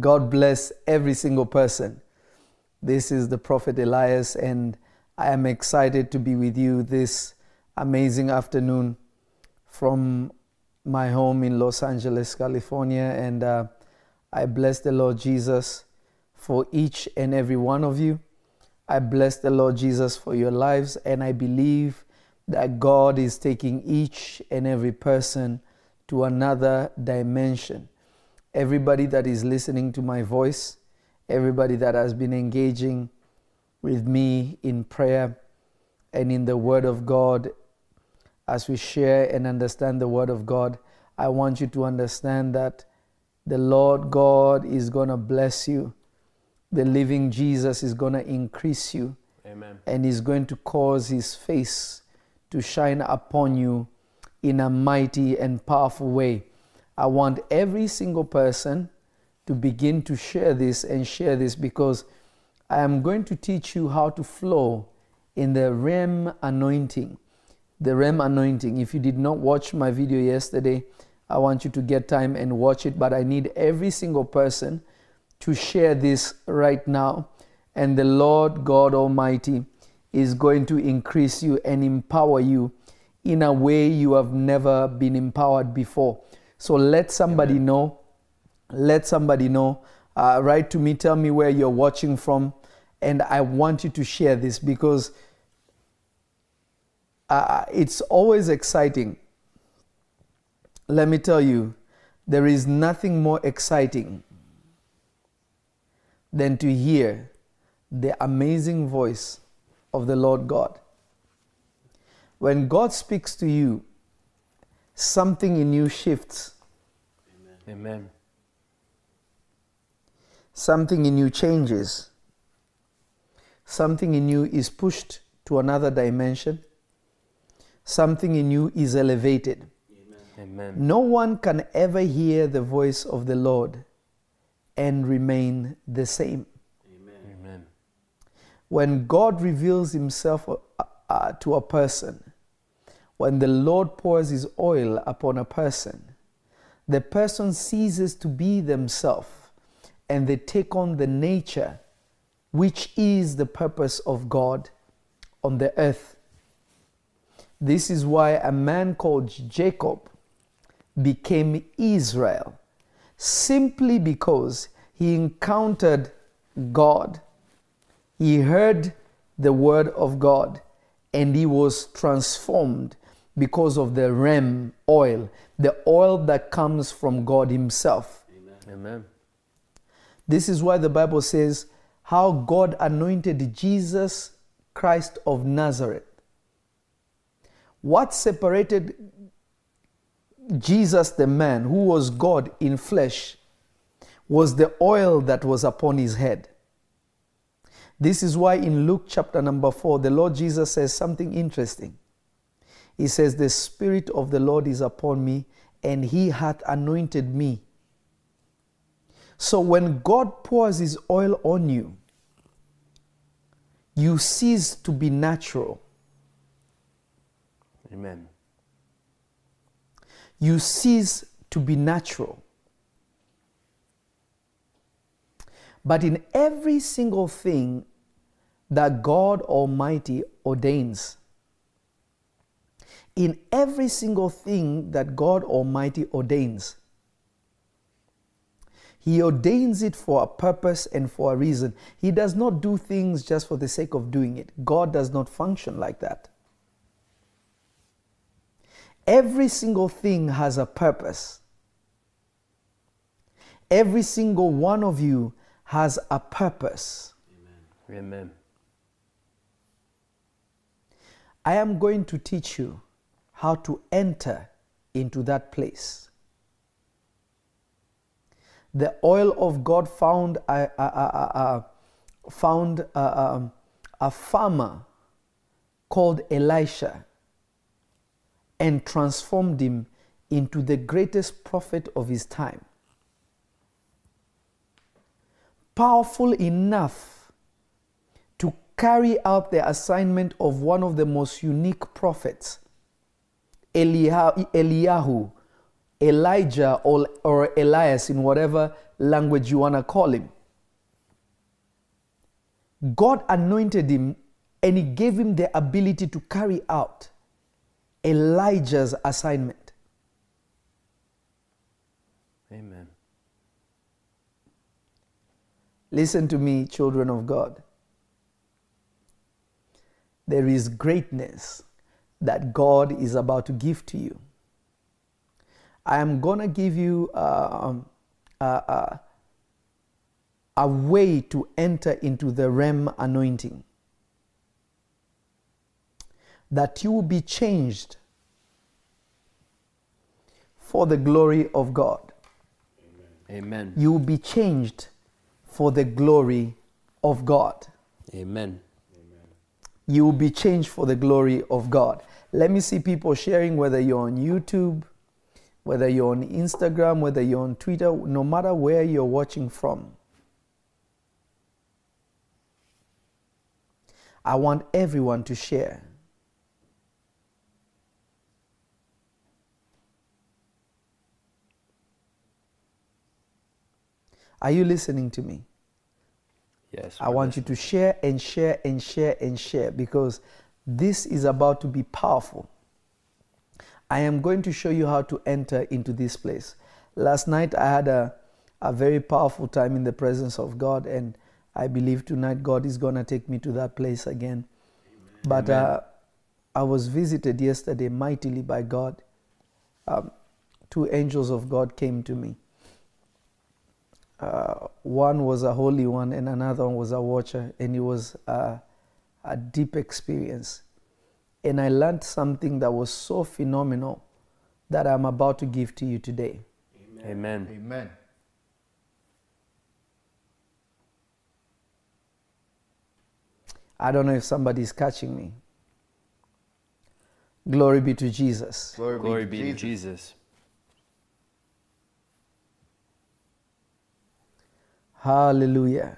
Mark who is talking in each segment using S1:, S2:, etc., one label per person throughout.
S1: God bless every single person. This is the Prophet Elias, and I am excited to be with you this amazing afternoon from my home in Los Angeles, California. And uh, I bless the Lord Jesus for each and every one of you. I bless the Lord Jesus for your lives, and I believe that God is taking each and every person to another dimension. Everybody that is listening to my voice, everybody that has been engaging with me in prayer and in the Word of God, as we share and understand the Word of God, I want you to understand that the Lord God is going to bless you. The living Jesus is going to increase you.
S2: Amen.
S1: And He's going to cause his face to shine upon you in a mighty and powerful way. I want every single person to begin to share this and share this because I am going to teach you how to flow in the REM anointing. The REM anointing. If you did not watch my video yesterday, I want you to get time and watch it. But I need every single person to share this right now. And the Lord God Almighty is going to increase you and empower you in a way you have never been empowered before. So let somebody Amen. know. Let somebody know. Uh, write to me, tell me where you're watching from. And I want you to share this because uh, it's always exciting. Let me tell you, there is nothing more exciting than to hear the amazing voice of the Lord God. When God speaks to you, something in you shifts.
S2: Amen. Amen.
S1: Something in you changes. Something in you is pushed to another dimension. Something in you is elevated.
S2: Amen.
S1: No one can ever hear the voice of the Lord and remain the same.
S2: Amen.
S1: When God reveals himself uh, uh, to a person, when the Lord pours his oil upon a person, the person ceases to be themselves and they take on the nature which is the purpose of God on the earth. This is why a man called Jacob became Israel simply because he encountered God. He heard the word of God and he was transformed because of the REM oil, the oil that comes from God Himself.
S2: Amen. Amen.
S1: This is why the Bible says how God anointed Jesus Christ of Nazareth. What separated Jesus, the man who was God in flesh, was the oil that was upon his head. This is why in Luke chapter number 4, the Lord Jesus says something interesting. He says, The Spirit of the Lord is upon me, and He hath anointed me. So when God pours His oil on you, you cease to be natural.
S2: Amen.
S1: You cease to be natural. But in every single thing that God Almighty ordains, in every single thing that God Almighty ordains. He ordains it for a purpose and for a reason. He does not do things just for the sake of doing it. God does not function like that. Every single thing has a purpose. Every single one of you has a purpose.
S2: Amen. Amen.
S1: I am going to teach you how to enter into that place. The oil of God found a, a, a, found um, a farmer called Elisha and transformed him into the greatest prophet of his time. Powerful enough to carry out the assignment of one of the most unique prophets Eliyahu, Elijah, or, or Elias, in whatever language you want to call him. God anointed him and he gave him the ability to carry out Elijah's assignment.
S2: Amen.
S1: Listen to me, children of God. There is greatness that God is about to give to you. I am going to give you uh, uh, uh, a way to enter into the REM anointing. That you will be changed for the glory of God.
S2: Amen.
S1: You will be changed for the glory of God.
S2: Amen.
S1: You will be changed for the glory of God. Let me see people sharing whether you're on YouTube, whether you're on Instagram, whether you're on Twitter, no matter where you're watching from. I want everyone to share. Are you listening to me?
S2: Yes.
S1: I want you to share and share and share and share because this is about to be powerful. I am going to show you how to enter into this place. Last night I had a, a very powerful time in the presence of God, and I believe tonight God is going to take me to that place again. But
S2: Amen.
S1: uh, I was visited yesterday mightily by God. Um, two angels of God came to me. Uh, one was a holy one, and another one was a watcher, and it was uh, a deep experience. And I learned something that was so phenomenal that I'm about to give to you today.
S2: Amen.
S3: Amen.
S1: I don't know if somebody's catching me. Glory be to Jesus.
S3: Glory,
S2: Glory
S3: be,
S2: be
S3: to
S2: to
S3: Jesus.
S2: Jesus.
S1: Hallelujah.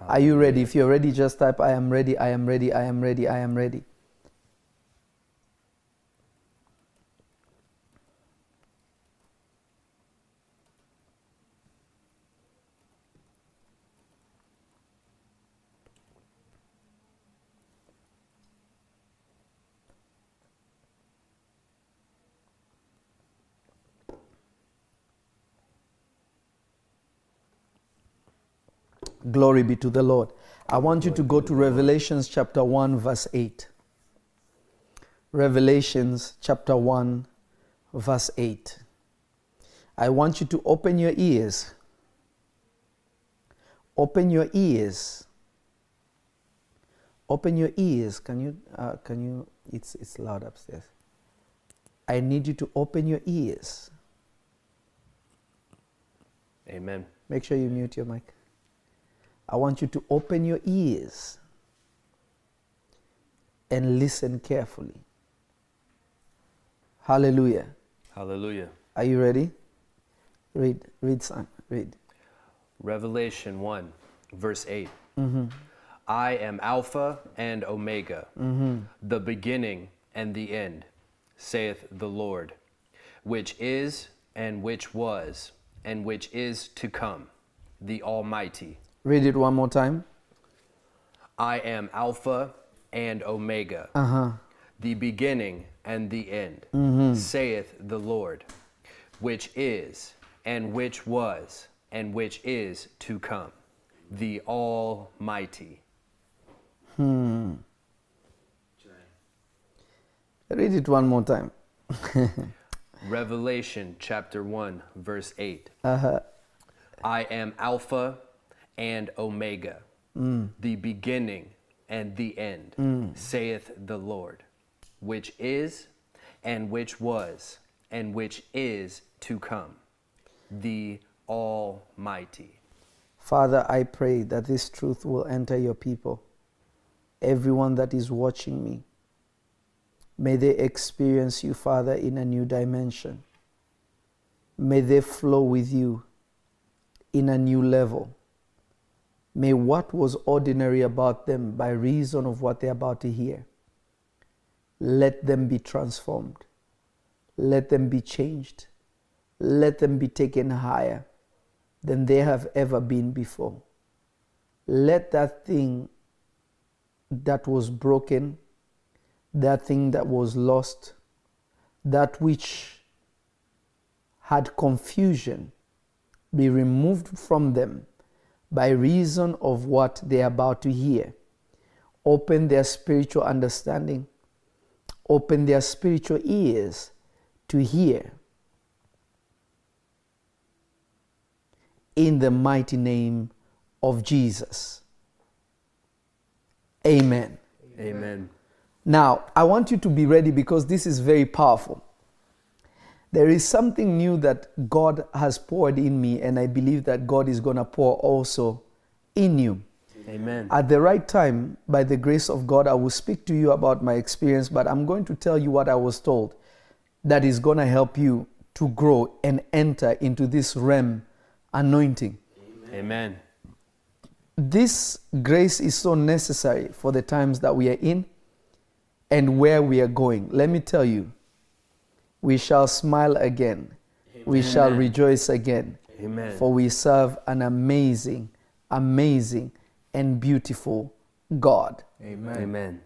S1: Are you ready? If you're ready, just type, I am ready, I am ready, I am ready, I am ready. Glory be to the Lord. I want you to go to Revelations chapter 1, verse 8. Revelations chapter 1, verse 8. I want you to open your ears. Open your ears. Open your ears. Can you, uh, can you, it's, it's loud upstairs. I need you to open your ears.
S2: Amen.
S1: Make sure you mute your mic. I want you to open your ears and listen carefully. Hallelujah.
S2: Hallelujah.
S1: Are you ready? Read, read, son. Read.
S2: Revelation 1, verse 8. Mm-hmm. I am Alpha and Omega, mm-hmm. the beginning and the end, saith the Lord, which is and which was and which is to come, the Almighty.
S1: Read it one more time.
S2: I am Alpha and Omega,
S1: Uh huh.
S2: the beginning and the end, saith the Lord, which is, and which was, and which is to come, the Almighty. Hmm.
S1: Read it one more time.
S2: Revelation chapter 1, verse 8.
S1: Uh huh.
S2: I am Alpha and Omega, the beginning and the end, saith the Lord, which is, and which was, and which is to come, the Almighty.
S1: Father, I pray that this truth will enter your people. Everyone that is watching me, may they experience you, Father, in a new dimension. May they flow with you in a new level. May what was ordinary about them by reason of what they're about to hear, let them be transformed. Let them be changed. Let them be taken higher than they have ever been before. Let that thing that was broken, that thing that was lost, that which had confusion be removed from them by reason of what they are about to hear. Open their spiritual understanding, open their spiritual ears to hear. In the mighty name of Jesus. Amen.
S2: Amen.
S1: Now, I want you to be ready because this is very powerful. There is something new that God has poured in me, and I believe that God is going to pour also in you.
S2: Amen.
S1: At the right time, by the grace of God, I will speak to you about my experience, but I'm going to tell you what I was told that is going to help you to grow and enter into this realm anointing.
S2: Amen.
S1: This grace is so necessary for the times that we are in and where we are going. Let me tell you, we shall smile again, we shall rejoice again,
S2: Amen.
S1: for we serve an amazing, amazing, and beautiful God.
S2: Amen.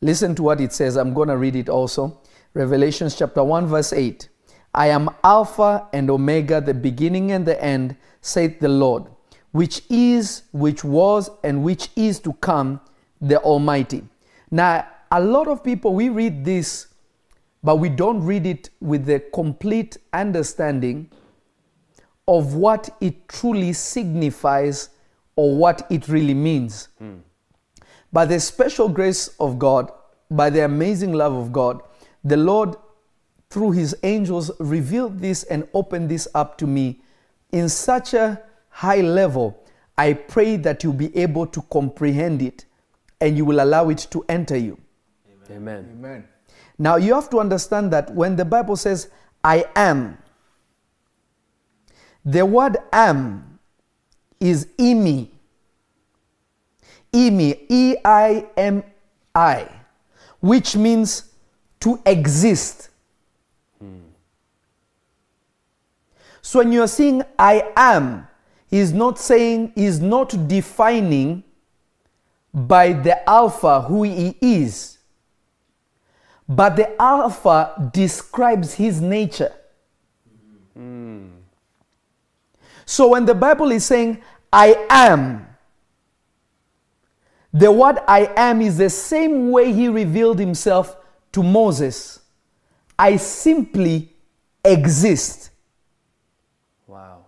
S1: Listen to what it says. I'm going to read it also. Revelations chapter 1, verse 8. I am Alpha and Omega, the beginning and the end, saith the Lord, which is, which was, and which is to come, the Almighty. Now, a lot of people, we read this, but we don't read it with the complete understanding of what it truly signifies or what it really means. Hmm. By the special grace of God, by the amazing love of God, the Lord, through His angels, revealed this and opened this up to me in such a high level. I pray that you'll be able to comprehend it and you will allow it to enter you.
S2: Amen.
S3: Amen.
S1: Now, you have to understand that when the Bible says, I am, the word am is eimi. Eimi, E I M I, which means to exist. So when you're saying I am, he's not saying, he's not defining by the Alpha who he is. But the Alpha describes his nature. So when the Bible is saying, I am, the word I am is the same way he revealed himself to Moses. I simply exist.
S2: Wow.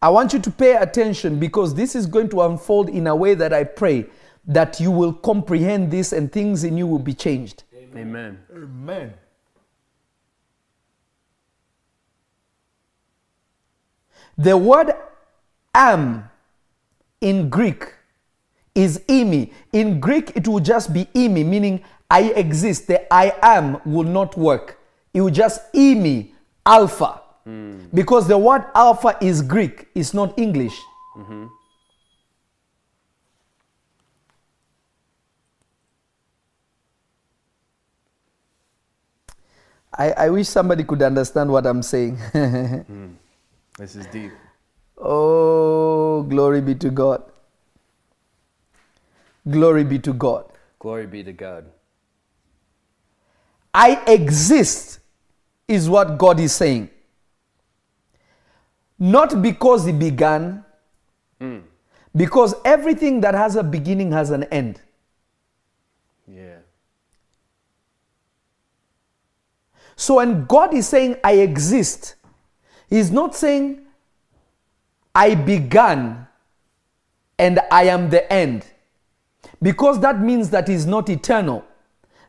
S1: I want you to pay attention because this is going to unfold in a way that I pray that you will comprehend this and things in you will be changed.
S2: Amen.
S3: Amen.
S1: The word am in Greek is eimi. In Greek, it will just be eimi, meaning I exist. The I am will not work. It will just eimi, alpha. Hmm. Because the word alpha is Greek, it's not English. Mm-hmm. I, I wish somebody could understand what I'm saying. Hmm.
S2: This is deep.
S1: Oh, glory be to God. Glory be to God.
S2: Glory be to God.
S1: I exist, is what God is saying. Not because He began, hmm. because everything that has a beginning has an end.
S2: Yeah.
S1: So when God is saying, I exist, He's not saying, I began and I am the end. Because that means that He's not eternal.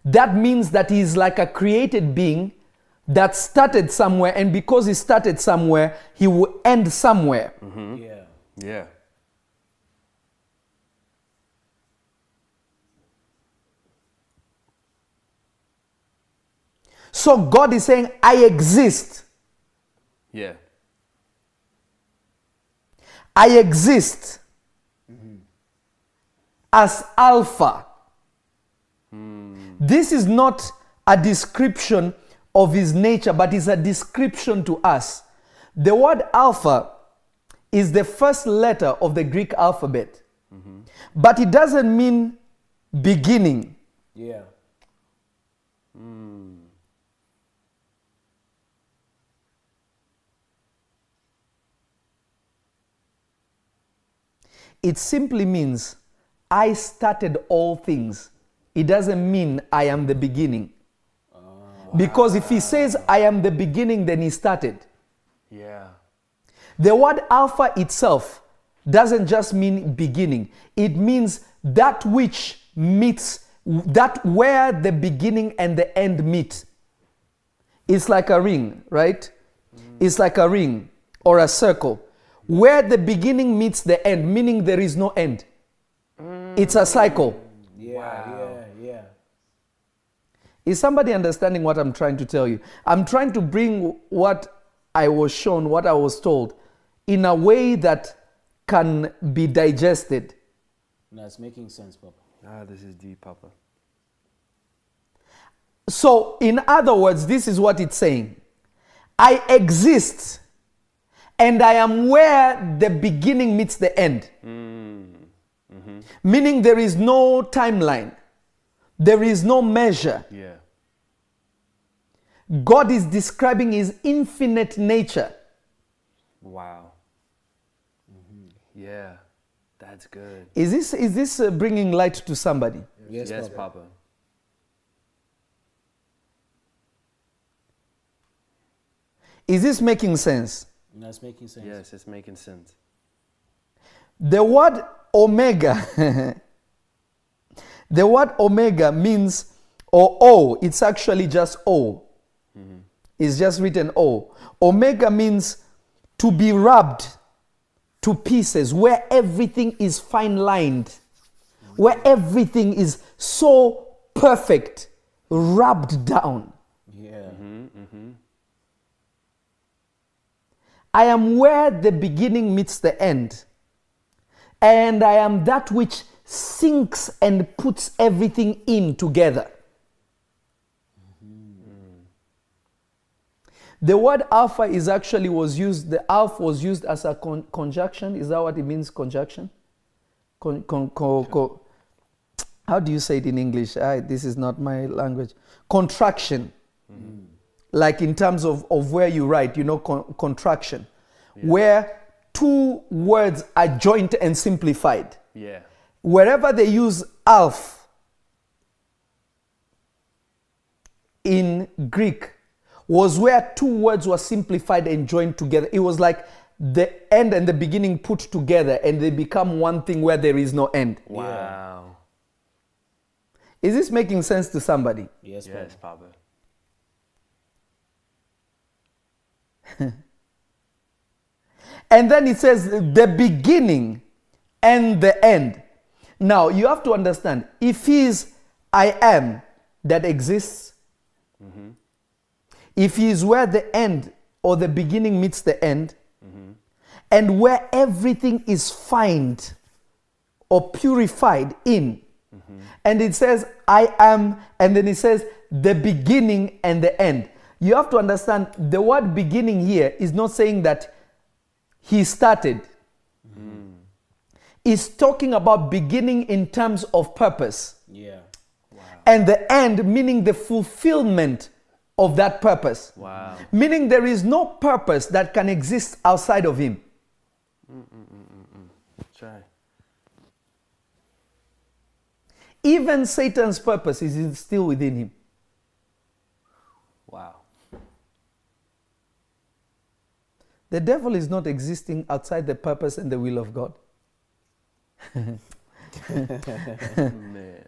S1: That means that He is like a created being that started somewhere, and because He started somewhere, He will end somewhere. Mm-hmm.
S3: Yeah.
S2: Yeah.
S1: So God is saying, I exist.
S2: Yeah.
S1: I exist as Alpha. Hmm. This is not a description of his nature, but it's a description to us The word alpha is the first letter of the Greek alphabet, mm-hmm. but it doesn't mean beginning.
S3: Yeah.
S1: It simply means I started all things. It doesn't mean I am the beginning. Because if he says I am the beginning, then he started.
S2: Yeah.
S1: The word alpha itself doesn't just mean beginning, it means that which meets, that where the beginning and the end meet. It's like a ring, right? It's like a ring or a circle where the beginning meets the end, meaning there is no end. It's a cycle.
S3: Yeah. Yeah. Yeah.
S1: Is somebody understanding what I'm trying to tell you? I'm trying to bring what I was shown, what I was told, in a way that can be digested.
S3: No, it's making sense, Papa.
S2: Ah, this is deep, Papa.
S1: So, in other words, this is what it's saying I exist and I am where the beginning meets the end. Meaning there is no timeline, there is no measure.
S2: Yeah.
S1: God is describing his infinite nature.
S2: Wow. Yeah. That's good.
S1: Is this, is this uh, bringing light to somebody?
S3: Yes,
S2: yes,
S3: Papa.
S2: Papa.
S1: Is this making sense?
S3: No, it's making sense.
S2: Yes, it's making sense.
S1: The word omega, the word omega means, or O, it's actually just O. Mm-hmm. It's just written O. Omega means to be rubbed to pieces, where everything is fine lined, where everything is so perfect, rubbed down.
S3: Yeah.
S1: I am where the beginning meets the end. And I am that which sinks and puts everything in together. Mm-hmm. The word alpha is actually was used, the alpha was used as a con- conjunction. Is that what it means, conjunction? Con- con- co- co- how do you say it in English? I, this is not my language. Contraction mm-hmm. Like in terms of, of where you write, you know, con- contraction, where two words are joined and simplified.
S2: Yeah.
S1: Wherever they use alf in Greek was where two words were simplified and joined together. It was like the end and the beginning put together and they become one thing where there is no end.
S2: Wow.
S1: Is this making sense to somebody?
S3: Yes, Papa.
S2: Yes, Papa.
S1: And then it says the beginning and the end. Now you have to understand if he is I am that exists, mm-hmm. if he is where the end or the beginning meets the end, mm-hmm. and where everything is fined or purified in, mm-hmm. and it says I am, and then it says the beginning and the end. You have to understand the word beginning here is not saying that he started. Mm. Is talking about beginning in terms of purpose
S3: Yeah.
S1: and the end meaning the fulfillment of that purpose.
S2: Wow.
S1: Meaning there is no purpose that can exist outside of him.
S2: Try.
S1: Even Satan's purpose is still within him.
S2: Wow.
S1: The devil is not existing outside the purpose and the will of God.
S2: Man.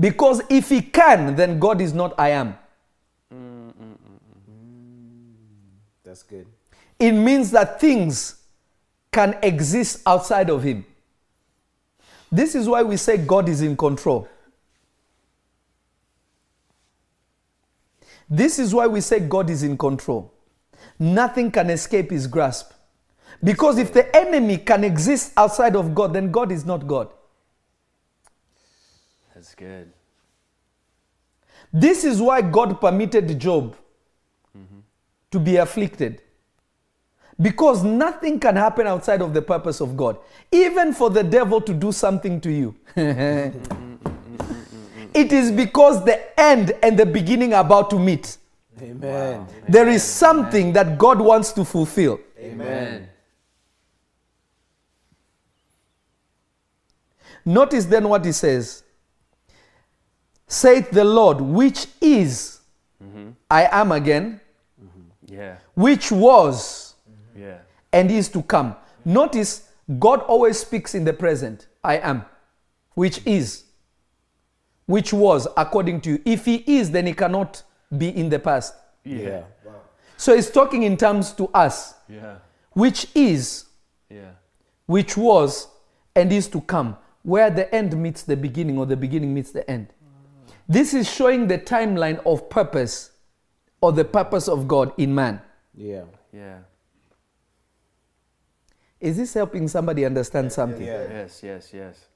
S1: Because if he can, then God is not I am.
S3: That's good.
S1: It means that things can exist outside of him. This is why we say God is in control. This is why we say God is in control. Nothing can escape his grasp. Because if the enemy can exist outside of God, then God is not God.
S2: That's good.
S1: This is why God permitted Job to be afflicted. Because nothing can happen outside of the purpose of God. Even for the devil to do something to you. it is because the end and the beginning are about to meet.
S3: Amen.
S1: There is something that God wants to fulfill.
S2: Amen.
S1: Notice then what he says Saith the Lord, which is, mm-hmm. I am again, mm-hmm.
S2: Yeah.
S1: which was, mm-hmm.
S2: Yeah.
S1: and is to come. Notice God always speaks in the present. I am, which is, which was, according to you. If he is, then he cannot be in the past.
S3: Yeah.
S1: So he's talking in terms to us,
S2: Yeah.
S1: which is,
S2: Yeah.
S1: which was, and is to come, where the end meets the beginning or the beginning meets the end. This is showing the timeline of purpose or the purpose of God in man.
S3: Yeah.
S2: Yeah.
S1: Is this helping somebody understand something?
S2: Yeah, yes. Yes. Yes.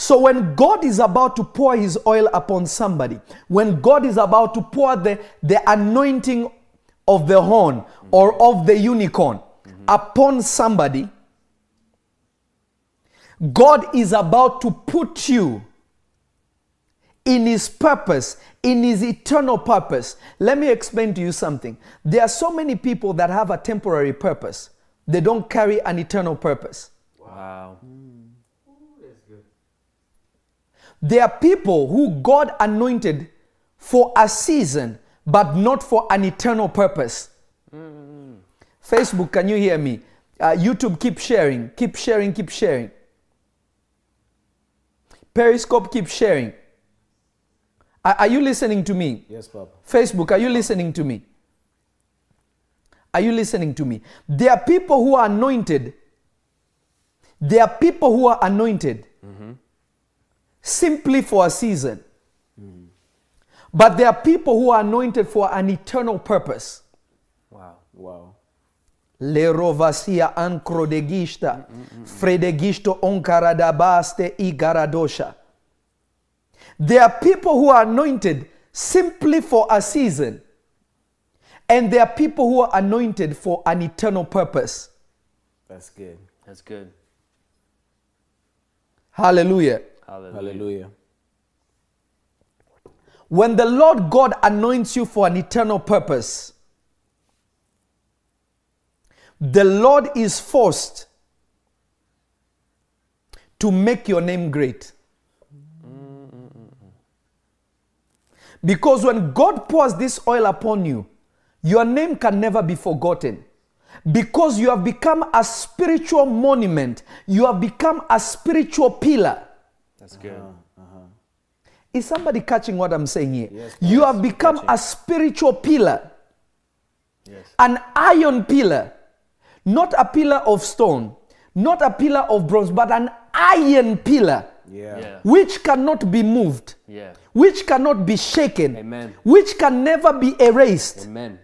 S1: So when God is about to pour his oil upon somebody, when God is about to pour the, the anointing of the horn or of the unicorn upon somebody, God is about to put you in his purpose, in his eternal purpose. Let me explain to you something. There are so many people that have a temporary purpose, they don't carry an eternal purpose.
S2: Wow.
S1: There are people who God anointed for a season, but not for an eternal purpose. Facebook, can you hear me? Uh, YouTube, keep sharing, keep sharing, keep sharing. Periscope, keep sharing. Are, are you listening to me?
S3: Yes, Papa.
S1: Facebook, are you listening to me? Are you listening to me? There are people who are anointed. There are people who are anointed simply for a season. But there are people who are anointed for an eternal purpose.
S2: Wow.
S3: Wow.
S1: Lerovasia ancrodegista, fredegisto onkaradabaste igaradosha. There are people who are anointed simply for a season. And there are people who are anointed for an eternal purpose.
S3: That's good.
S2: That's good.
S1: Hallelujah.
S2: Hallelujah.
S3: Hallelujah.
S1: When the Lord God anoints you for an eternal purpose, the Lord is forced to make your name great. Because when God pours this oil upon you, your name can never be forgotten. Because you have become a spiritual monument, you have become a spiritual pillar.
S2: That's good. Uh-huh, uh-huh.
S1: Is somebody catching what I'm saying here?
S3: Yes,
S1: you have become
S2: catching.
S1: a spiritual pillar,
S2: Yes.
S1: an iron pillar, not a pillar of stone, not a pillar of bronze, but an iron pillar
S3: Yeah.
S2: Yeah.
S1: which cannot be moved,
S2: Yeah.
S1: which cannot be shaken,
S2: Amen.
S1: which can never be erased.
S2: Amen.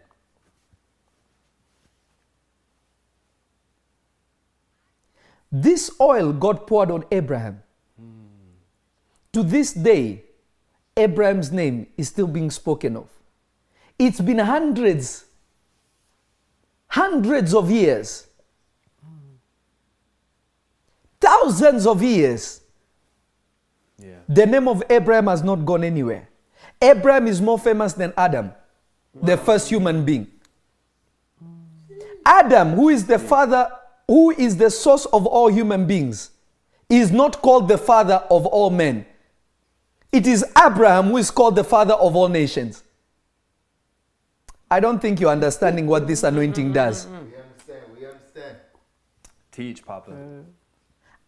S1: This oil God poured on Abraham. To this day, Abraham's name is still being spoken of. It's been hundreds, hundreds of years, thousands of years.
S2: Yeah.
S1: The name of Abraham has not gone anywhere. Abraham is more famous than Adam, the first human being. Adam, who is the father, who is the source of all human beings, is not called the father of all men. It is Abraham who is called the father of all nations. I don't think you're understanding what this anointing does.
S4: We understand. We understand.
S2: Teach, Papa.
S1: Uh,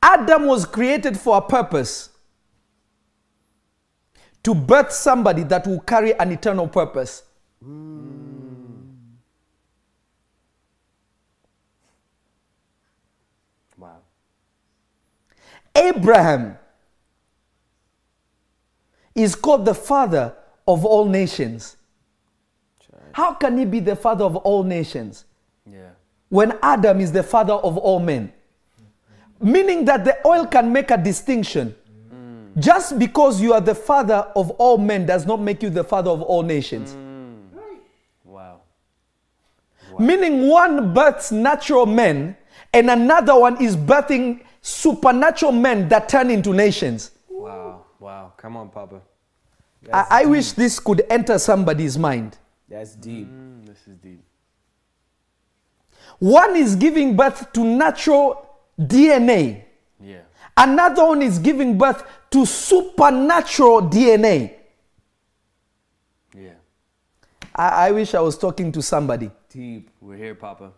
S1: Adam was created for a purpose to birth somebody that will carry an eternal purpose. Hmm.
S2: Wow.
S1: Abraham is called the father of all nations. How can he be the father of all nations
S2: Yeah.
S1: when Adam is the father of all men? Meaning that the oil can make a distinction. Mm. Just because you are the father of all men does not make you the father of all nations. Mm.
S2: Wow.
S1: Meaning one births natural men and another one is birthing supernatural men that turn into nations.
S2: Wow. Wow. Come on, Papa.
S1: I, I wish this could enter somebody's mind.
S3: That's deep.
S2: Mm, this is deep.
S1: One is giving birth to natural DNA.
S2: Yeah.
S1: Another one is giving birth to supernatural DNA.
S2: Yeah.
S1: I, I wish I was talking to somebody.
S3: Deep.
S2: We're here, Papa.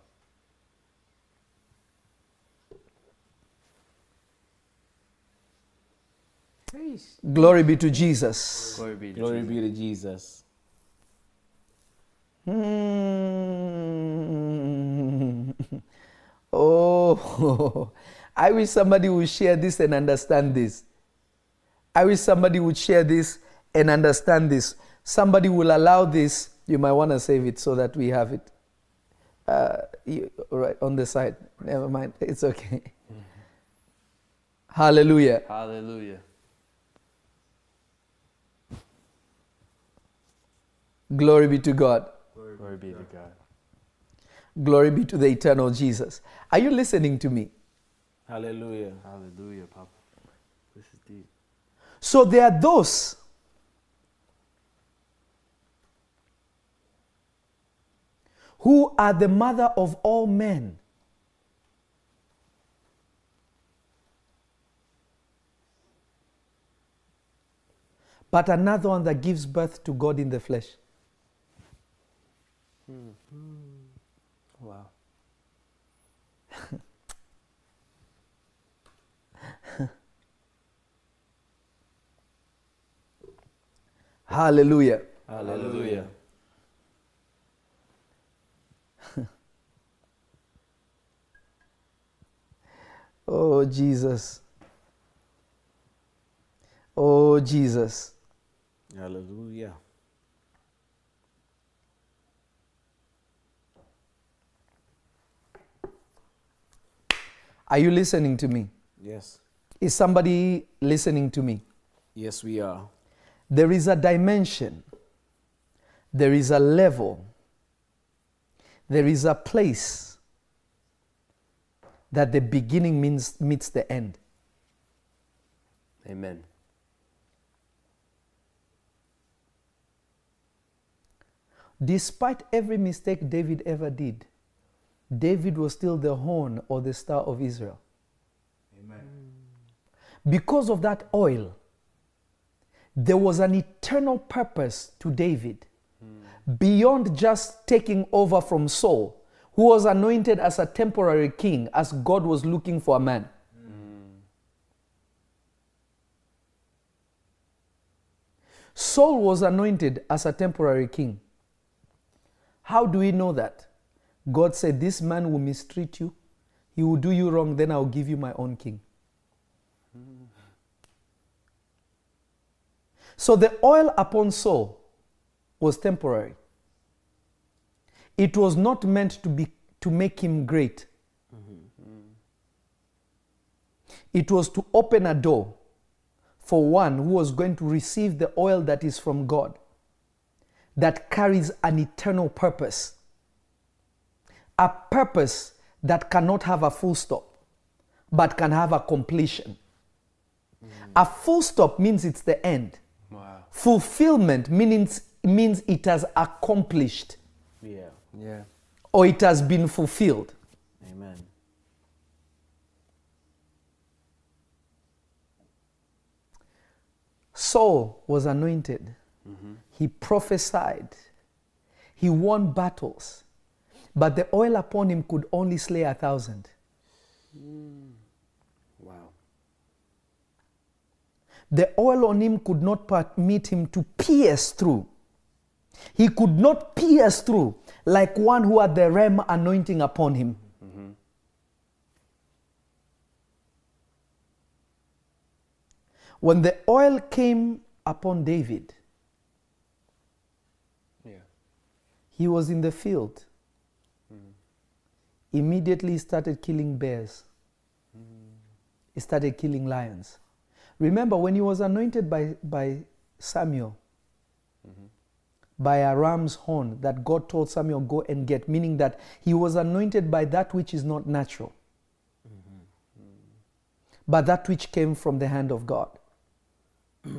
S1: Glory be to Jesus.
S2: Glory be to
S3: Glory
S2: Jesus.
S3: be to Jesus.
S1: Hmm. Oh, I wish somebody would share this and understand this. I wish somebody would share this and understand this. Somebody will allow this. You might want to save it so that we have it. Uh, you, right on the side. Never mind. It's okay. Hallelujah.
S2: Hallelujah.
S1: Glory be to God.
S2: Glory be to God.
S1: Glory be to the eternal Jesus. Are you listening to me?
S3: Hallelujah.
S2: Hallelujah, Papa. This is deep.
S1: So there are those who are the mother of all men. But another one that gives birth to God in the flesh. Hmm.
S2: Wow.
S1: Hallelujah.
S3: Hallelujah.
S1: Oh, Jesus. Oh, Jesus.
S3: Hallelujah.
S1: Are you listening to me?
S3: Yes.
S1: Is somebody listening to me?
S3: Yes, we are.
S1: There is a dimension, there is a level, there is a place that the beginning means, meets the end.
S2: Amen.
S1: Despite every mistake David ever did, David was still the horn or the star of Israel.
S4: Amen.
S1: Because of that oil, there was an eternal purpose to David hmm. beyond just taking over from Saul, who was anointed as a temporary king as God was looking for a man. Hmm. Saul was anointed as a temporary king. How do we know that? God said, This man will mistreat you, he will do you wrong, then I'll give you my own king. So the oil upon Saul was temporary. It was not meant to be to make him great. It was to open a door for one who was going to receive the oil that is from God, that carries an eternal purpose. A purpose that cannot have a full stop, but can have a completion. A full stop means it's the end.
S2: Wow.
S1: Fulfillment means, means it has accomplished
S3: Yeah.
S2: Yeah.
S1: or it has been fulfilled.
S3: Amen.
S1: Saul was anointed, mm-hmm. he prophesied, he won battles, but the oil upon him could only slay a thousand. Hmm.
S2: Wow.
S1: The oil on him could not permit him to pierce through. He could not pierce through like one who had the ram anointing upon him. Mm-hmm. When the oil came upon David,
S2: Yeah.
S1: he was in the field. Immediately he started killing bears. He started killing lions. Remember when he was anointed by, by Samuel, by a ram's horn that God told Samuel, Go and get, meaning that he was anointed by that which is not natural, but that which came from the hand of God.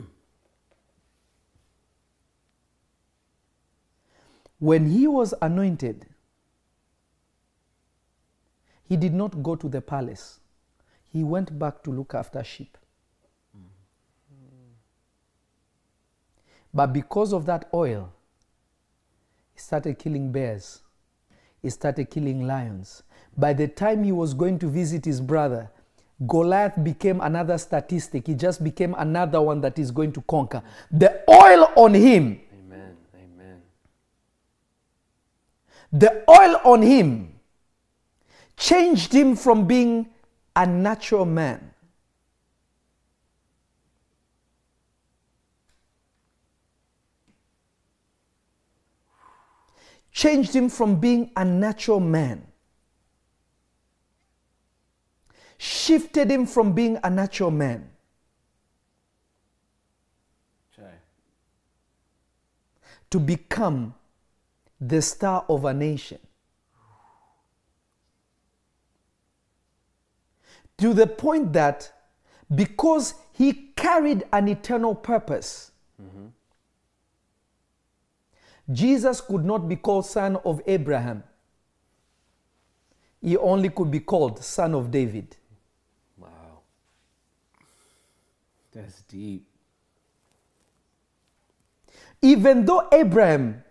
S1: when he was anointed, he did not go to the palace. He went back to look after sheep. But because of that oil, he started killing bears. He started killing lions. By the time he was going to visit his brother, Goliath became another statistic. He just became another one that is going to conquer. The oil on him,
S2: Amen. Amen.
S1: the oil on him changed him from being a natural man changed him from being a natural man shifted him from being a natural man
S3: Chai.
S1: to become the star of a nation. To the point that because he carried an eternal purpose, Jesus could not be called son of Abraham. He only could be called son of David.
S2: Wow.
S3: That's deep.
S1: Even though Abraham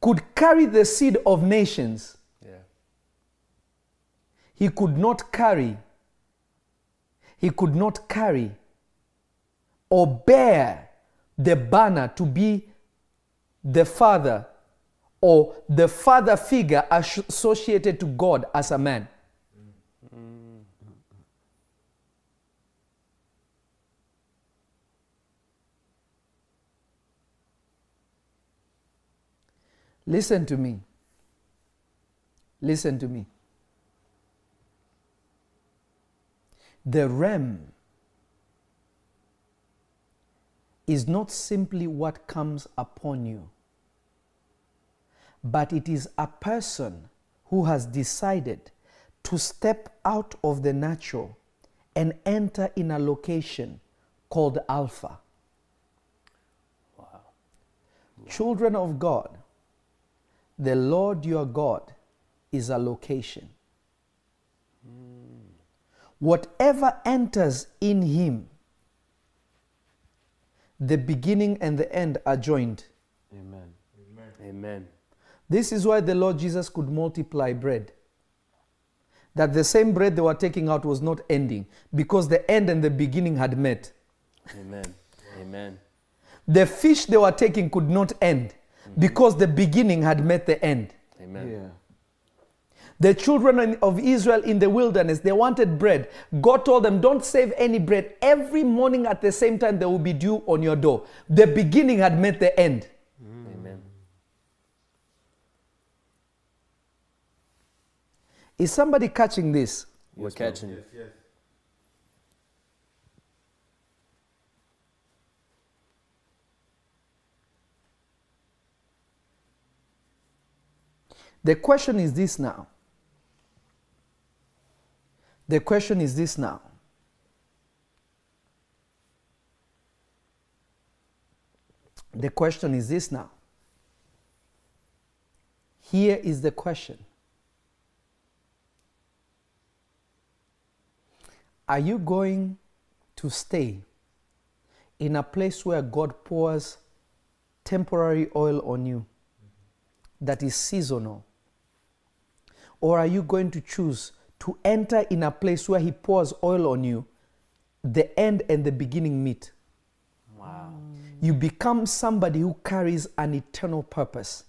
S1: could carry the seed of nations,
S2: Yeah.
S1: he could not carry he could not carry or bear the banner to be the father or the father figure associated to God as a man. Listen to me. Listen to me. The realm is not simply what comes upon you, but it is a person who has decided to step out of the natural and enter in a location called Alpha.
S2: Wow.
S1: Children of God, the Lord your God is a location. Whatever enters in him, the beginning and the end are joined.
S3: Amen.
S2: Amen. Amen.
S1: This is why the Lord Jesus could multiply bread. That the same bread they were taking out was not ending because the end and the beginning had met.
S2: Amen. Amen.
S1: The fish they were taking could not end because the beginning had met the end.
S2: Amen.
S3: Yeah.
S1: The children of Israel in the wilderness, they wanted bread. God told them, Don't save any bread. Every morning at the same time, there will be dew on your door. The beginning had met the end.
S2: Amen.
S1: Is somebody catching this?
S2: We're catching it.
S4: Yes, yes.
S1: The question is this now. The question is this now. The question is this now. Here is the question Are you going to stay in a place where God pours temporary oil on you that is seasonal? Or are you going to choose to enter in a place where He pours oil on you, the end and the beginning meet?
S2: Wow.
S1: You become somebody who carries an eternal purpose.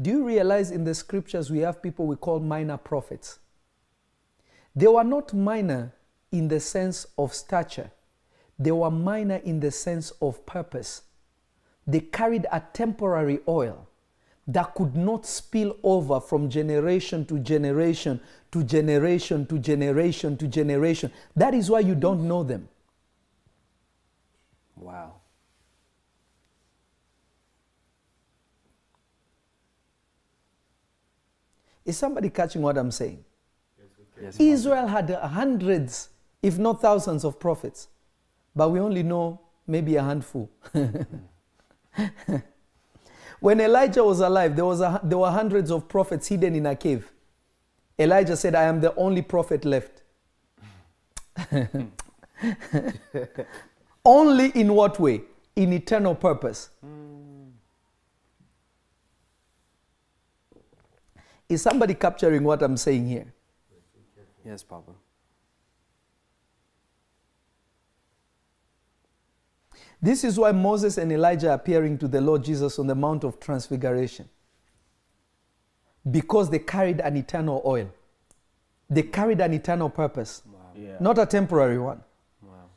S1: Do you realize in the scriptures we have people we call minor prophets? They were not minor in the sense of stature, they were minor in the sense of purpose. They carried a temporary oil that could not spill over from generation to generation to generation to generation to generation. That is why you don't know them.
S3: Wow.
S1: Is somebody catching what I'm saying?
S3: Yes.
S1: Israel had hundreds, if not thousands, of prophets, but we only know maybe a handful. when Elijah was alive, there, was a, there were hundreds of prophets hidden in a cave. Elijah said, I am the only prophet left. only in what way? In eternal purpose. Is somebody capturing what I'm saying here?
S3: Yes, Papa.
S1: This is why Moses and Elijah are appearing to the Lord Jesus on the Mount of Transfiguration. Because they carried an eternal oil. They carried an eternal purpose,
S3: Wow.
S2: Yeah.
S1: not a temporary one.
S3: Wow.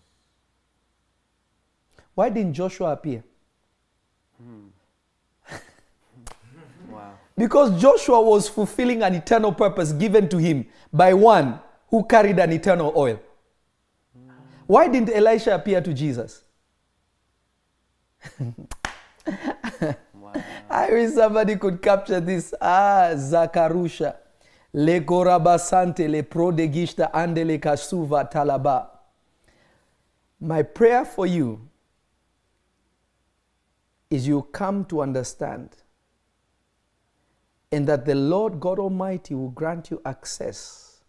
S1: Why didn't Joshua appear? Hmm.
S3: Wow.
S1: Because Joshua was fulfilling an eternal purpose given to him by one who carried an eternal oil. Hmm. Why didn't Elisha appear to Jesus?
S3: Wow.
S1: I wish somebody could capture this. Ah, Zakarusha. Le korabasante le prodegishta andele kasuva talaba. My prayer for you is you come to understand and that the Lord God Almighty will grant you access.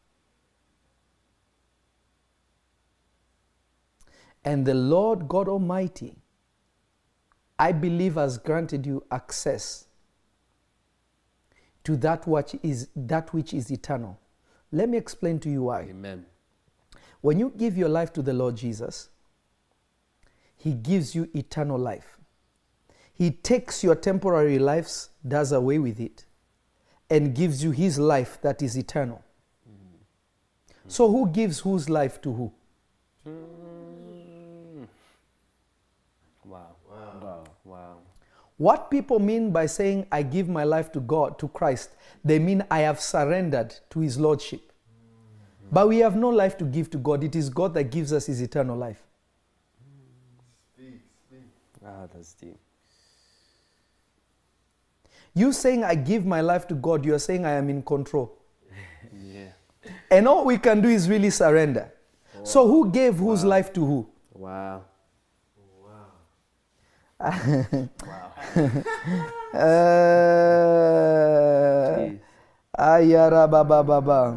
S1: And the Lord God Almighty I believe has granted you access to that which is that which is eternal. Let me explain to you why.
S3: Amen.
S1: When you give your life to the Lord Jesus, he gives you eternal life. He takes your temporary lives, does away with it, and gives you his life that is eternal. Hmm. So who gives whose life to who?
S3: Wow. Wow. Wow.
S1: What people mean by saying, I give my life to God, to Christ, they mean I have surrendered to His Lordship. But we have no life to give to God. It is God that gives us His eternal life.
S4: Speak, speak.
S3: Wow, that's deep.
S1: You saying, I give my life to God, you are saying, I am in control.
S3: Yeah.
S1: And all we can do is really surrender. So, who gave whose life to who?
S3: Wow.
S1: Eh, Ayarababababa.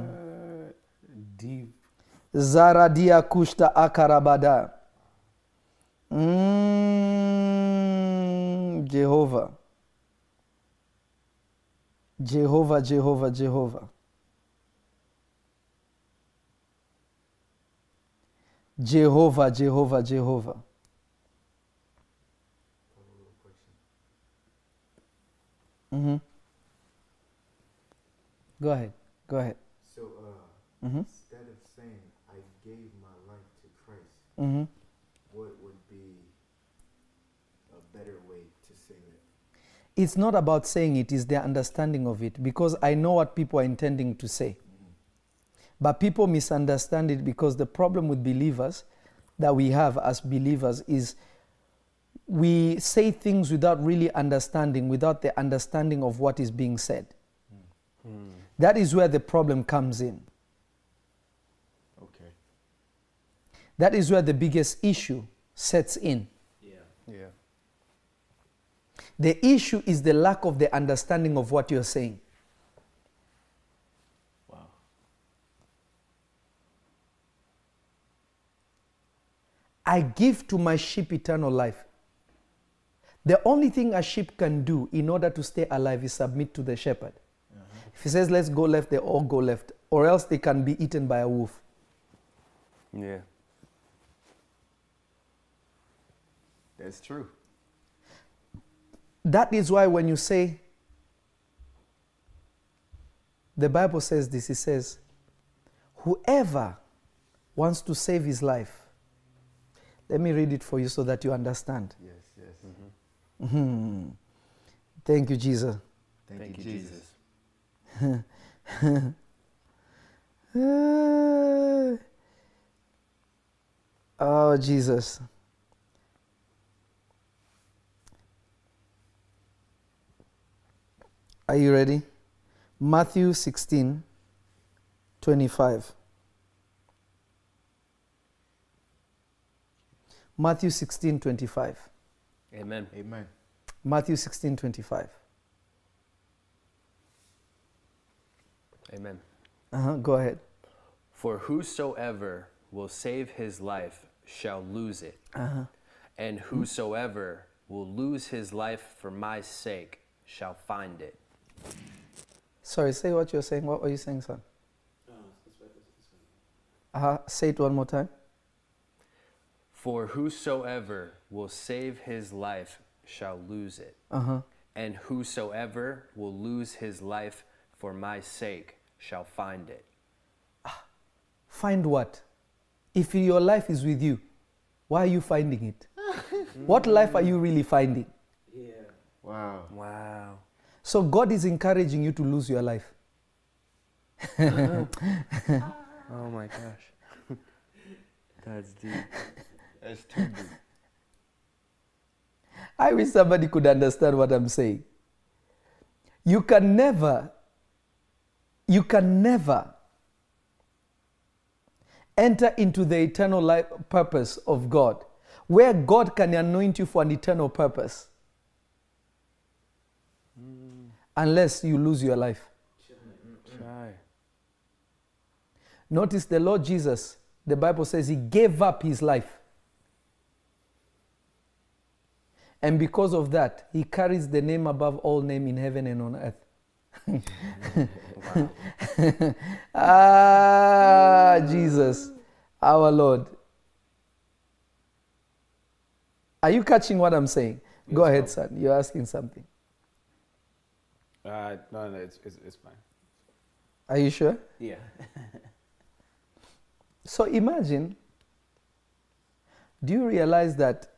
S3: Deep.
S1: Zaradia custa acarabada. Hum, Jehovah. Jehovah, Jehovah, Jehovah. Jehovah, Jehovah, Jehovah. Hmm Go ahead. Go ahead.
S4: So, uh,
S1: Mhm.
S4: instead of saying, I gave my life to Christ,
S1: hmm
S4: what would be a better way to say that?
S1: It's not about saying it, it's their understanding of it because I know what people are intending to say. But people misunderstand it because the problem with believers that we have as believers is we say things without really understanding, without the understanding of what is being said. That is where the problem comes in.
S4: Okay.
S1: That is where the biggest issue sets in.
S3: Yeah.
S2: Yeah.
S1: The issue is the lack of the understanding of what you're saying.
S3: Wow.
S1: I give to my sheep eternal life. The only thing a sheep can do in order to stay alive is submit to the shepherd. Uh-huh. If he says, let's go left, they all go left, or else they can be eaten by a wolf.
S2: Yeah. That's true.
S1: That is why when you say, the Bible says this, it says, whoever wants to save his life, let me read it for you so that you understand.
S4: Yes,
S1: Mm-hmm. Thank you, Jesus.
S4: Thank,
S3: Thank
S4: you, Jesus.
S3: Jesus.
S1: uh, oh, Jesus. Are you ready? Matthew 16, 25. Matthew 16, 25.
S2: Amen.
S4: Amen.
S1: Matthew 16, 25.
S2: Amen.
S1: Uh-huh, go ahead.
S2: For whosoever will save his life shall lose it,
S1: Uh-huh.
S2: and whosoever will lose his life for my sake shall find it.
S1: Sorry, say what you're saying. What were you saying, son? Uh-huh. Say it one more time.
S2: For whosoever will save his life shall lose it,
S1: Uh-huh.
S2: and whosoever will lose his life for my sake shall find it.
S1: Find what? If your life is with you, why are you finding it? what life are you really finding? Yeah.
S4: Wow.
S2: Wow.
S1: So God is encouraging you to lose your life.
S2: Oh my gosh.
S3: That's deep.
S4: Deep.
S1: I wish somebody could understand what I'm saying. You can never, you can never enter into the eternal life purpose of God, where God can anoint you for an eternal purpose, unless you lose your life.
S3: Try.
S1: Notice the Lord Jesus, the Bible says he gave up his life. And because of that, he carries the name above all name in heaven and on earth. ah, Jesus, our Lord. Are you catching what I'm saying? Go ahead, son. You're asking something.
S3: Uh, no, no, it's, it's, it's fine.
S1: Are you sure?
S3: Yeah.
S1: So imagine, do you realize that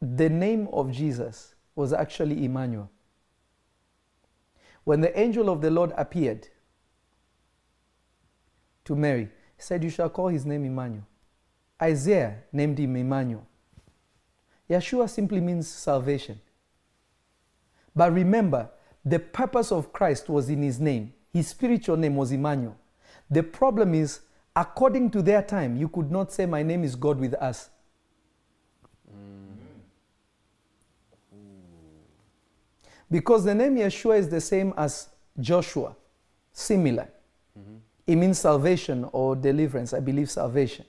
S1: the name of Jesus was actually Emmanuel? When the angel of the Lord appeared to Mary, he said, You shall call his name Emmanuel. Isaiah named him Emmanuel. Yeshua simply means salvation. But remember, the purpose of Christ was in his name. His spiritual name was Emmanuel. The problem is, according to their time, you could not say, My name is God with us. Because the name Yeshua is the same as Joshua, similar. It means salvation or deliverance. I believe salvation.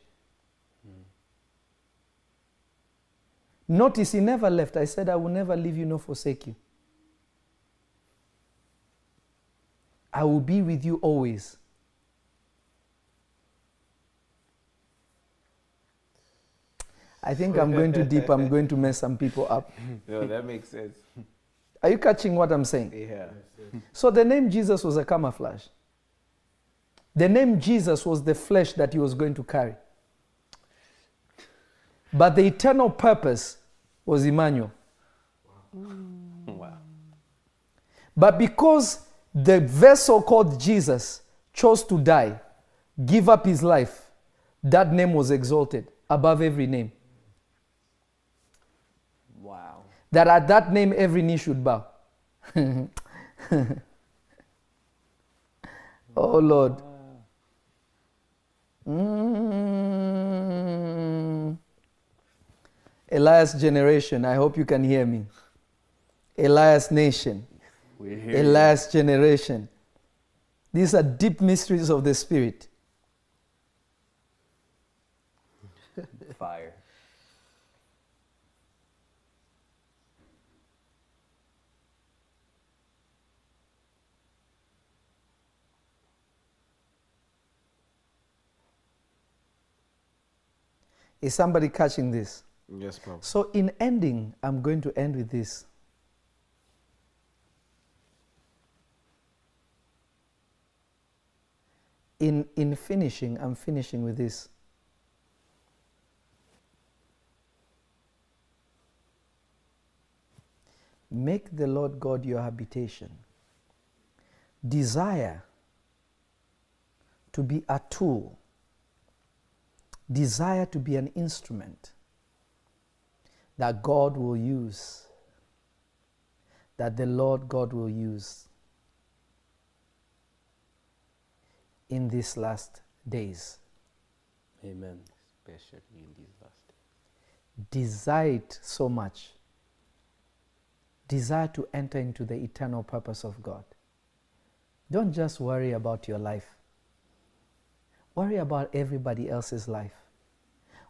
S1: Notice he never left. I said, I will never leave you nor forsake you. I will be with you always. I think I'm going too deep. I'm going to mess some people up.
S3: No, that makes sense.
S1: Are you catching what I'm saying?
S3: Yeah.
S1: So the name Jesus was a camouflage. The name Jesus was the flesh that he was going to carry. But the eternal purpose was Emmanuel. Mm.
S3: Wow.
S1: But because the vessel called Jesus chose to die, give up his life, that name was exalted above every name.
S2: Wow.
S1: That at that name every knee should bow. oh Lord. Mm. Elias generation, I hope you can hear me. Elias nation. Elias generation. These are deep mysteries of the Spirit. Is somebody catching this?
S3: Yes, Papa.
S1: So, in ending, I'm going to end with this. In, in finishing, I'm finishing with this. Make the Lord God your habitation. Desire to be a tool. Desire to be an instrument that God will use, that the Lord God will use in these last days.
S2: Amen.
S3: Especially in these last days.
S1: Desire it so much. Desire to enter into the eternal purpose of God. Don't just worry about your life. Worry about everybody else's life.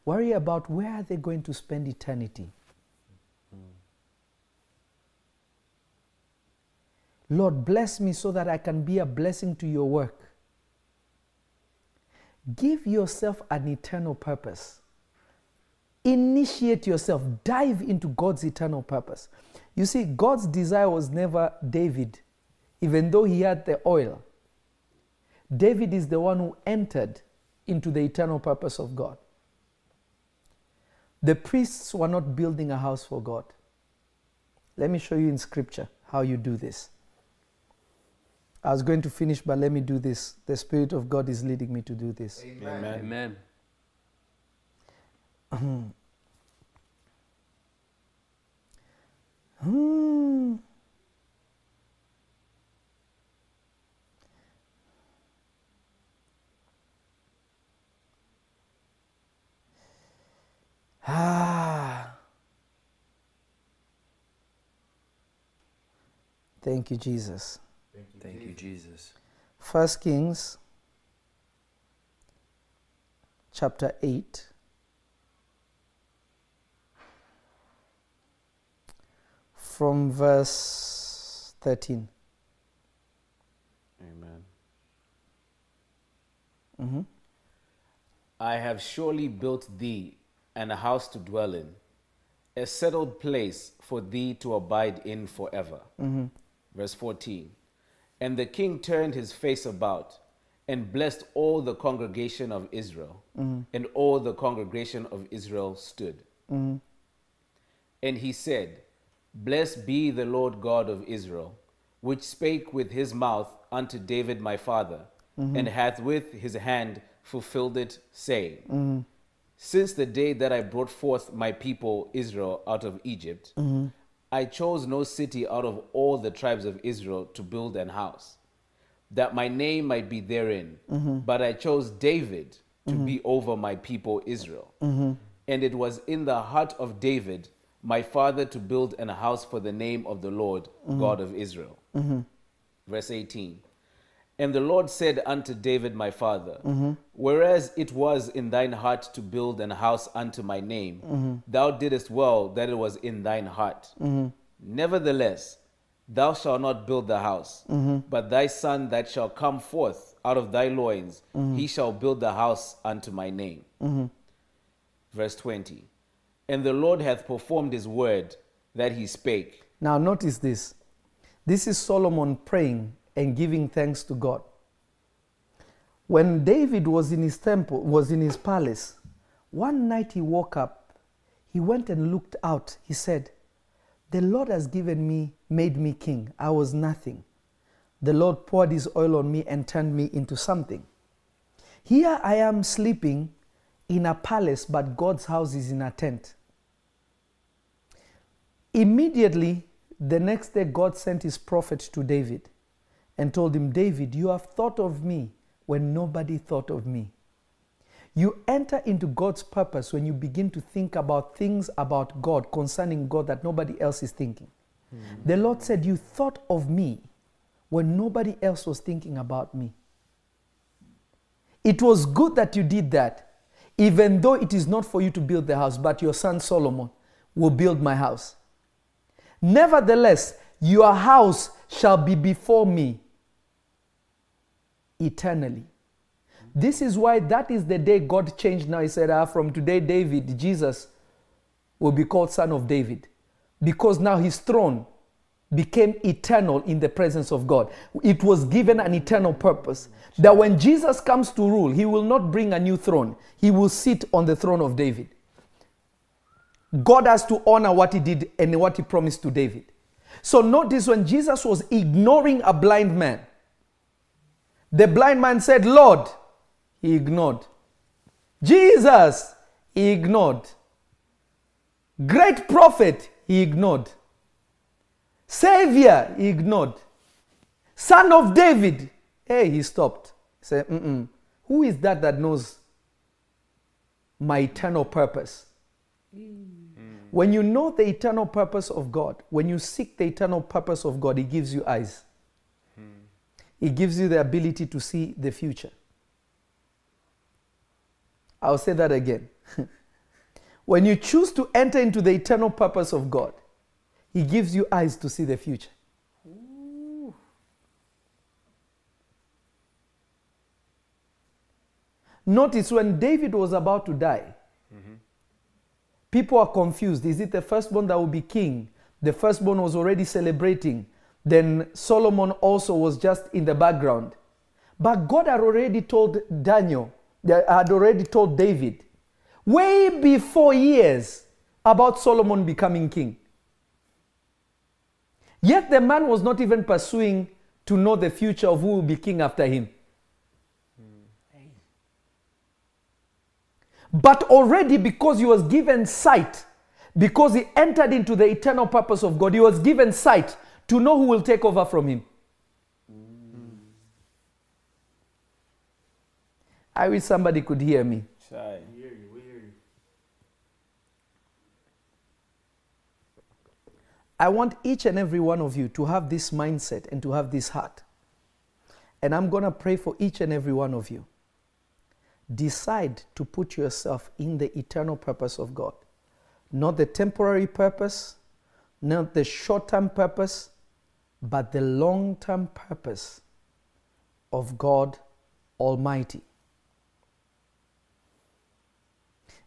S1: Worry about where are they going to spend eternity. Lord, bless me so that I can be a blessing to your work. Give yourself an eternal purpose. Initiate yourself. Dive into God's eternal purpose. You see, God's desire was never David, even though he had the oil. David is the one who entered into the eternal purpose of God. The priests were not building a house for God. Let me show you in scripture how you do this. I was going to finish, but let me do this. The Spirit of God is leading me to do this.
S3: Amen.
S2: Amen.
S1: Hmm. Thank you, Jesus.
S2: Thank you, Jesus.
S1: First Kings chapter 8 from verse 13.
S3: Amen.
S1: Mhm.
S3: I have surely built thee and a house to dwell in, a settled place for thee to abide in forever. Verse 14. And the king turned his face about and blessed all the congregation of Israel. Mm-hmm. And all the congregation of Israel stood. Mm-hmm. And he said, Blessed be the Lord God of Israel, which spake with his mouth unto David my father, mm-hmm. and hath with his hand fulfilled it, saying, Since the day that I brought forth my people Israel out of Egypt, I chose no city out of all the tribes of Israel to build an house, that my name might be therein. Mm-hmm. But I chose David to mm-hmm. be over my people Israel. Mm-hmm. And it was in the heart of David, my father, to build an house for the name of the Lord, God of Israel. Verse 18. And the Lord said unto David my father, Whereas it was in thine heart to build an house unto my name, thou didst well that it was in thine heart. Nevertheless, thou shalt not build the house, but thy son that shall come forth out of thy loins, he shall build the house unto my name. Verse 20. And the Lord hath performed his word that he spake.
S1: Now, notice this. This is Solomon praying and giving thanks to God. When David was in his temple, was in his palace, one night he woke up, he went and looked out. He said, The Lord has given me, made me king. I was nothing. The Lord poured his oil on me and turned me into something. Here I am sleeping in a palace, but God's house is in a tent. Immediately, the next day, God sent his prophet to David and told him, David, you have thought of me when nobody thought of me. You enter into God's purpose when you begin to think about things about God, concerning God that nobody else is thinking. Hmm. The Lord said, You thought of me when nobody else was thinking about me. It was good that you did that, even though it is not for you to build the house, but your son Solomon will build my house. Nevertheless, your house shall be before me eternally. This is why that is the day God changed now. He said, ah, From today, David, Jesus, will be called Son of David. Because now his throne became eternal in the presence of God. It was given an eternal purpose. That when Jesus comes to rule, he will not bring a new throne, he will sit on the throne of David. God has to honor what he did and what he promised to David. So notice when Jesus was ignoring a blind man, the blind man said, Lord, he ignored. Jesus, he ignored. Great prophet, he ignored. Savior, he ignored. Son of David, hey, he stopped. He said, Mm-mm. Who is that that knows my eternal purpose? Mm. When you know the eternal purpose of God, when you seek the eternal purpose of God, He gives you eyes. He gives you the ability to see the future. I'll say that again. when you choose to enter into the eternal purpose of God, He gives you eyes to see the future. Notice when David was about to die, mm-hmm. people are confused. Is it the firstborn that will be king? The firstborn was already celebrating. Then Solomon also was just in the background. But God had already told Daniel, that had already told David, way before years, about Solomon becoming king. Yet the man was not even pursuing to know the future of who will be king after him. But already, because he was given sight, because he entered into the eternal purpose of God, he was given sight to know who will take over from him. I wish somebody could hear me.
S3: Chai.
S4: We hear you. We hear you.
S1: I want each and every one of you to have this mindset and to have this heart. And I'm going to pray for each and every one of you. Decide to put yourself in the eternal purpose of God, not the temporary purpose, not the short term purpose, but the long term purpose of God Almighty.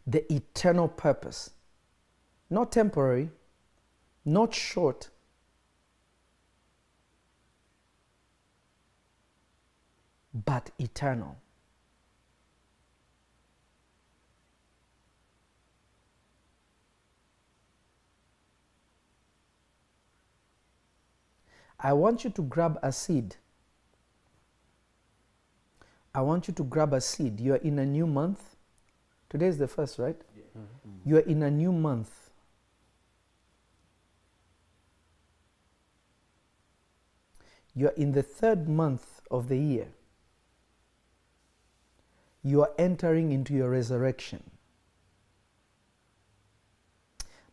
S1: The eternal purpose, not temporary, not short, but eternal. I want you to grab a seed. I want you to grab a seed. You are in a new month. Today is the first, right? You are in a new month. You are in the third month of the year. You are entering into your resurrection.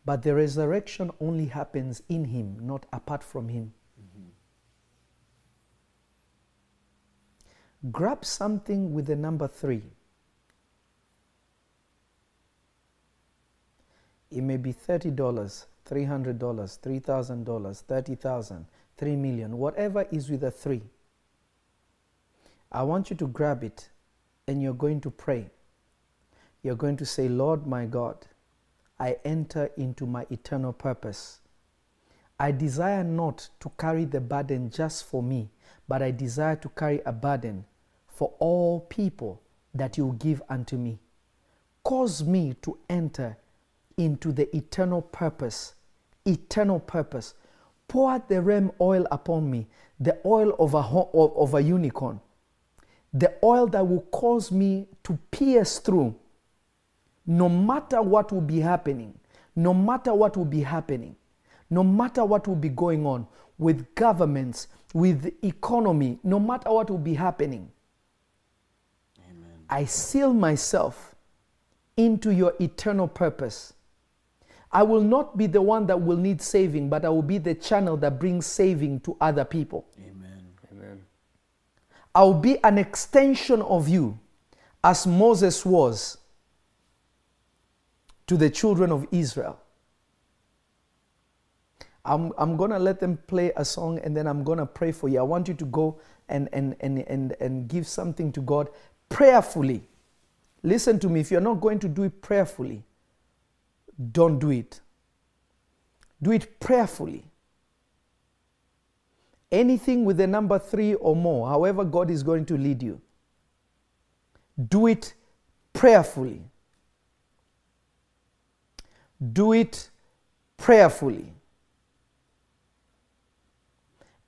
S1: But the resurrection only happens in Him, not apart from Him. Grab something with the number three. It may be $30, $300, $3,000, $30,000, $3 million, whatever is with a three. I want you to grab it and you're going to pray. You're going to say, Lord my God, I enter into my eternal purpose. I desire not to carry the burden just for me, but I desire to carry a burden for all people that you give unto me. Cause me to enter into the eternal purpose, eternal purpose. Pour out the ram oil upon me, the oil of a, of, of a unicorn, the oil that will cause me to pierce through no matter what will be happening, no matter what will be happening, no matter what will be going on with governments, with economy, no matter what will be happening, I seal myself into your eternal purpose. I will not be the one that will need saving, but I will be the channel that brings saving to other people.
S3: Amen.
S2: Amen.
S1: I'll be an extension of you as Moses was to the children of Israel. I'm, I'm going to let them play a song and then I'm going to pray for you. I want you to go and, and, and, and, and give something to God prayerfully. Listen to me, if you're not going to do it prayerfully, don't do it. Do it prayerfully. Anything with the number three or more, however, God is going to lead you, do it prayerfully. Do it prayerfully.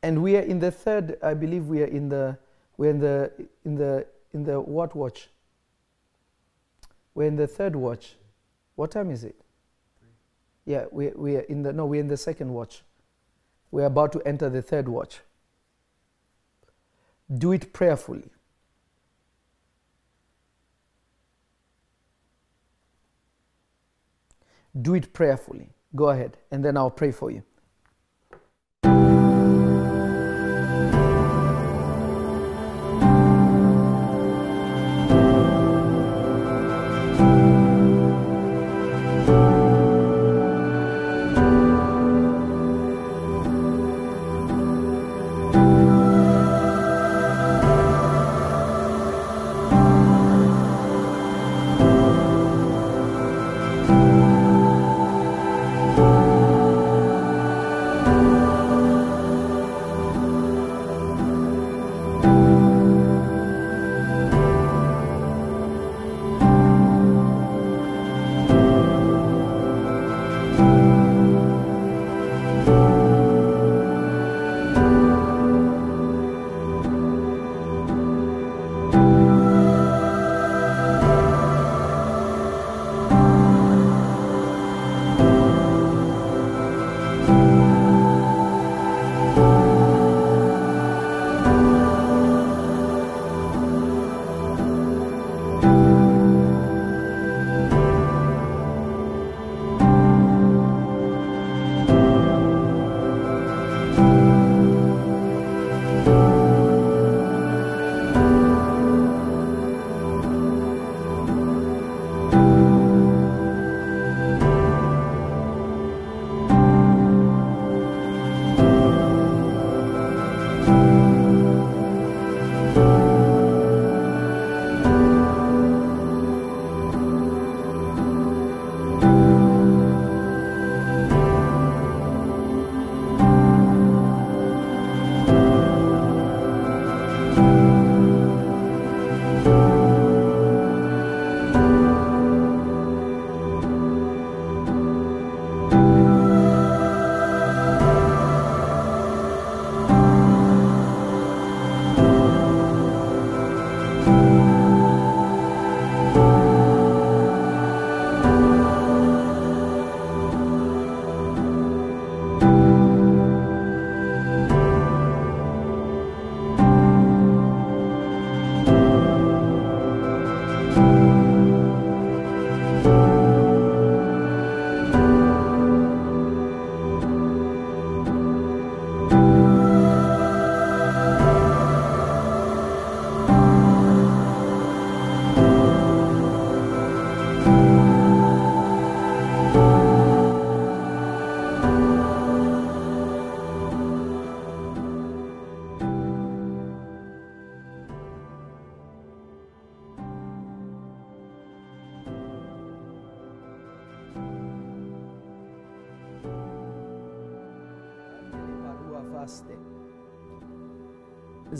S1: And we are in the third, I believe we are in the we're in the in the in the what watch? We're in the third watch. What time is it? Yeah, we we are in the no, we're in the second watch. We're about to enter the third watch. Do it prayerfully. Do it prayerfully. Go ahead, and then I'll pray for you.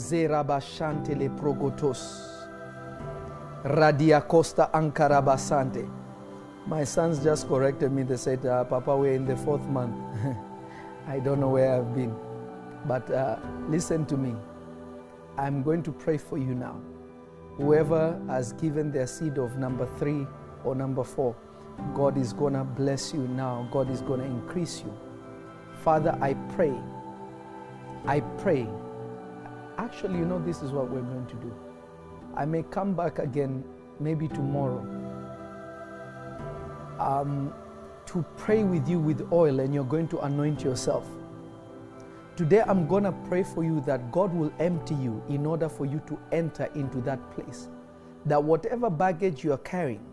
S1: Zerabashante le progotos. Radia Costa Ankarabasante. My sons just corrected me. They said, uh, Papa, we're in the fourth month. I don't know where I've been. But uh, listen to me. I'm going to pray for you now. Whoever has given their seed of number three or number four, God is going to bless you now. God is going to increase you. Father, I pray. I pray. Actually, you know, this is what we're going to do. I may come back again maybe tomorrow um, to pray with you with oil and you're going to anoint yourself. Today, I'm going to pray for you that God will empty you in order for you to enter into that place. That whatever baggage you are carrying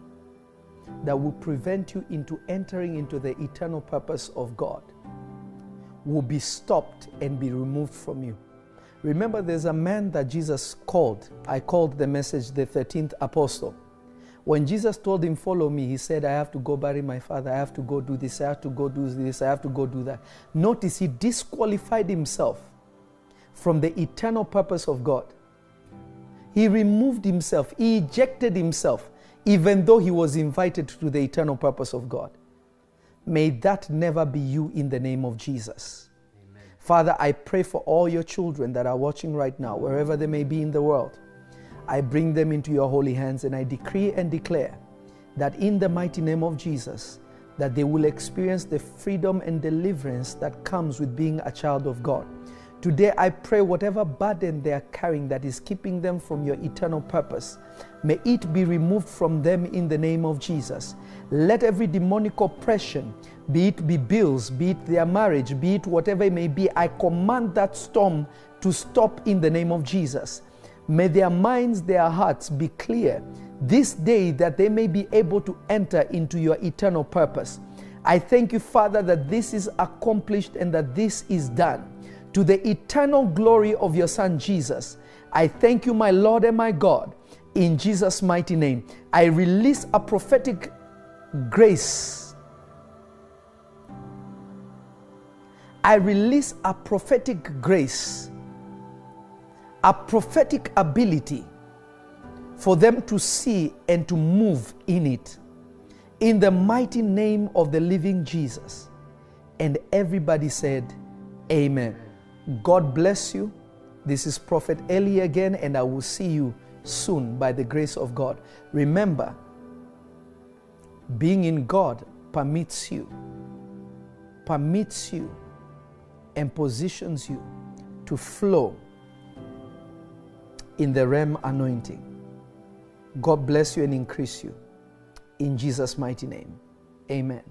S1: that will prevent you into entering into the eternal purpose of God will be stopped and be removed from you. Remember, there's a man that Jesus called. I called the message the 13th apostle. When Jesus told him, Follow me, he said, I have to go bury my father. I have to go do this. I have to go do this. I have to go do that. Notice he disqualified himself from the eternal purpose of God. He removed himself, he ejected himself, even though he was invited to the eternal purpose of God. May that never be you in the name of Jesus. Father, I pray for all your children that are watching right now, wherever they may be in the world. I bring them into your holy hands and I decree and declare that in the mighty name of Jesus, that they will experience the freedom and deliverance that comes with being a child of God. Today, I pray whatever burden they are carrying that is keeping them from your eternal purpose, may it be removed from them in the name of Jesus. Let every demonic oppression, be it be bills, be it their marriage, be it whatever it may be, I command that storm to stop in the name of Jesus. May their minds, their hearts be clear this day that they may be able to enter into your eternal purpose. I thank you, Father, that this is accomplished and that this is done. To the eternal glory of your Son Jesus, I thank you, my Lord and my God, in Jesus' mighty name. I release a prophetic grace. I release a prophetic grace, a prophetic ability for them to see and to move in it. In the mighty name of the living Jesus. And everybody said, Amen. God bless you. This is Prophet Eli again, and I will see you soon by the grace of God. Remember, being in God permits you, permits you, and positions you to flow in the realm anointing. God bless you and increase you. In Jesus' mighty name, amen.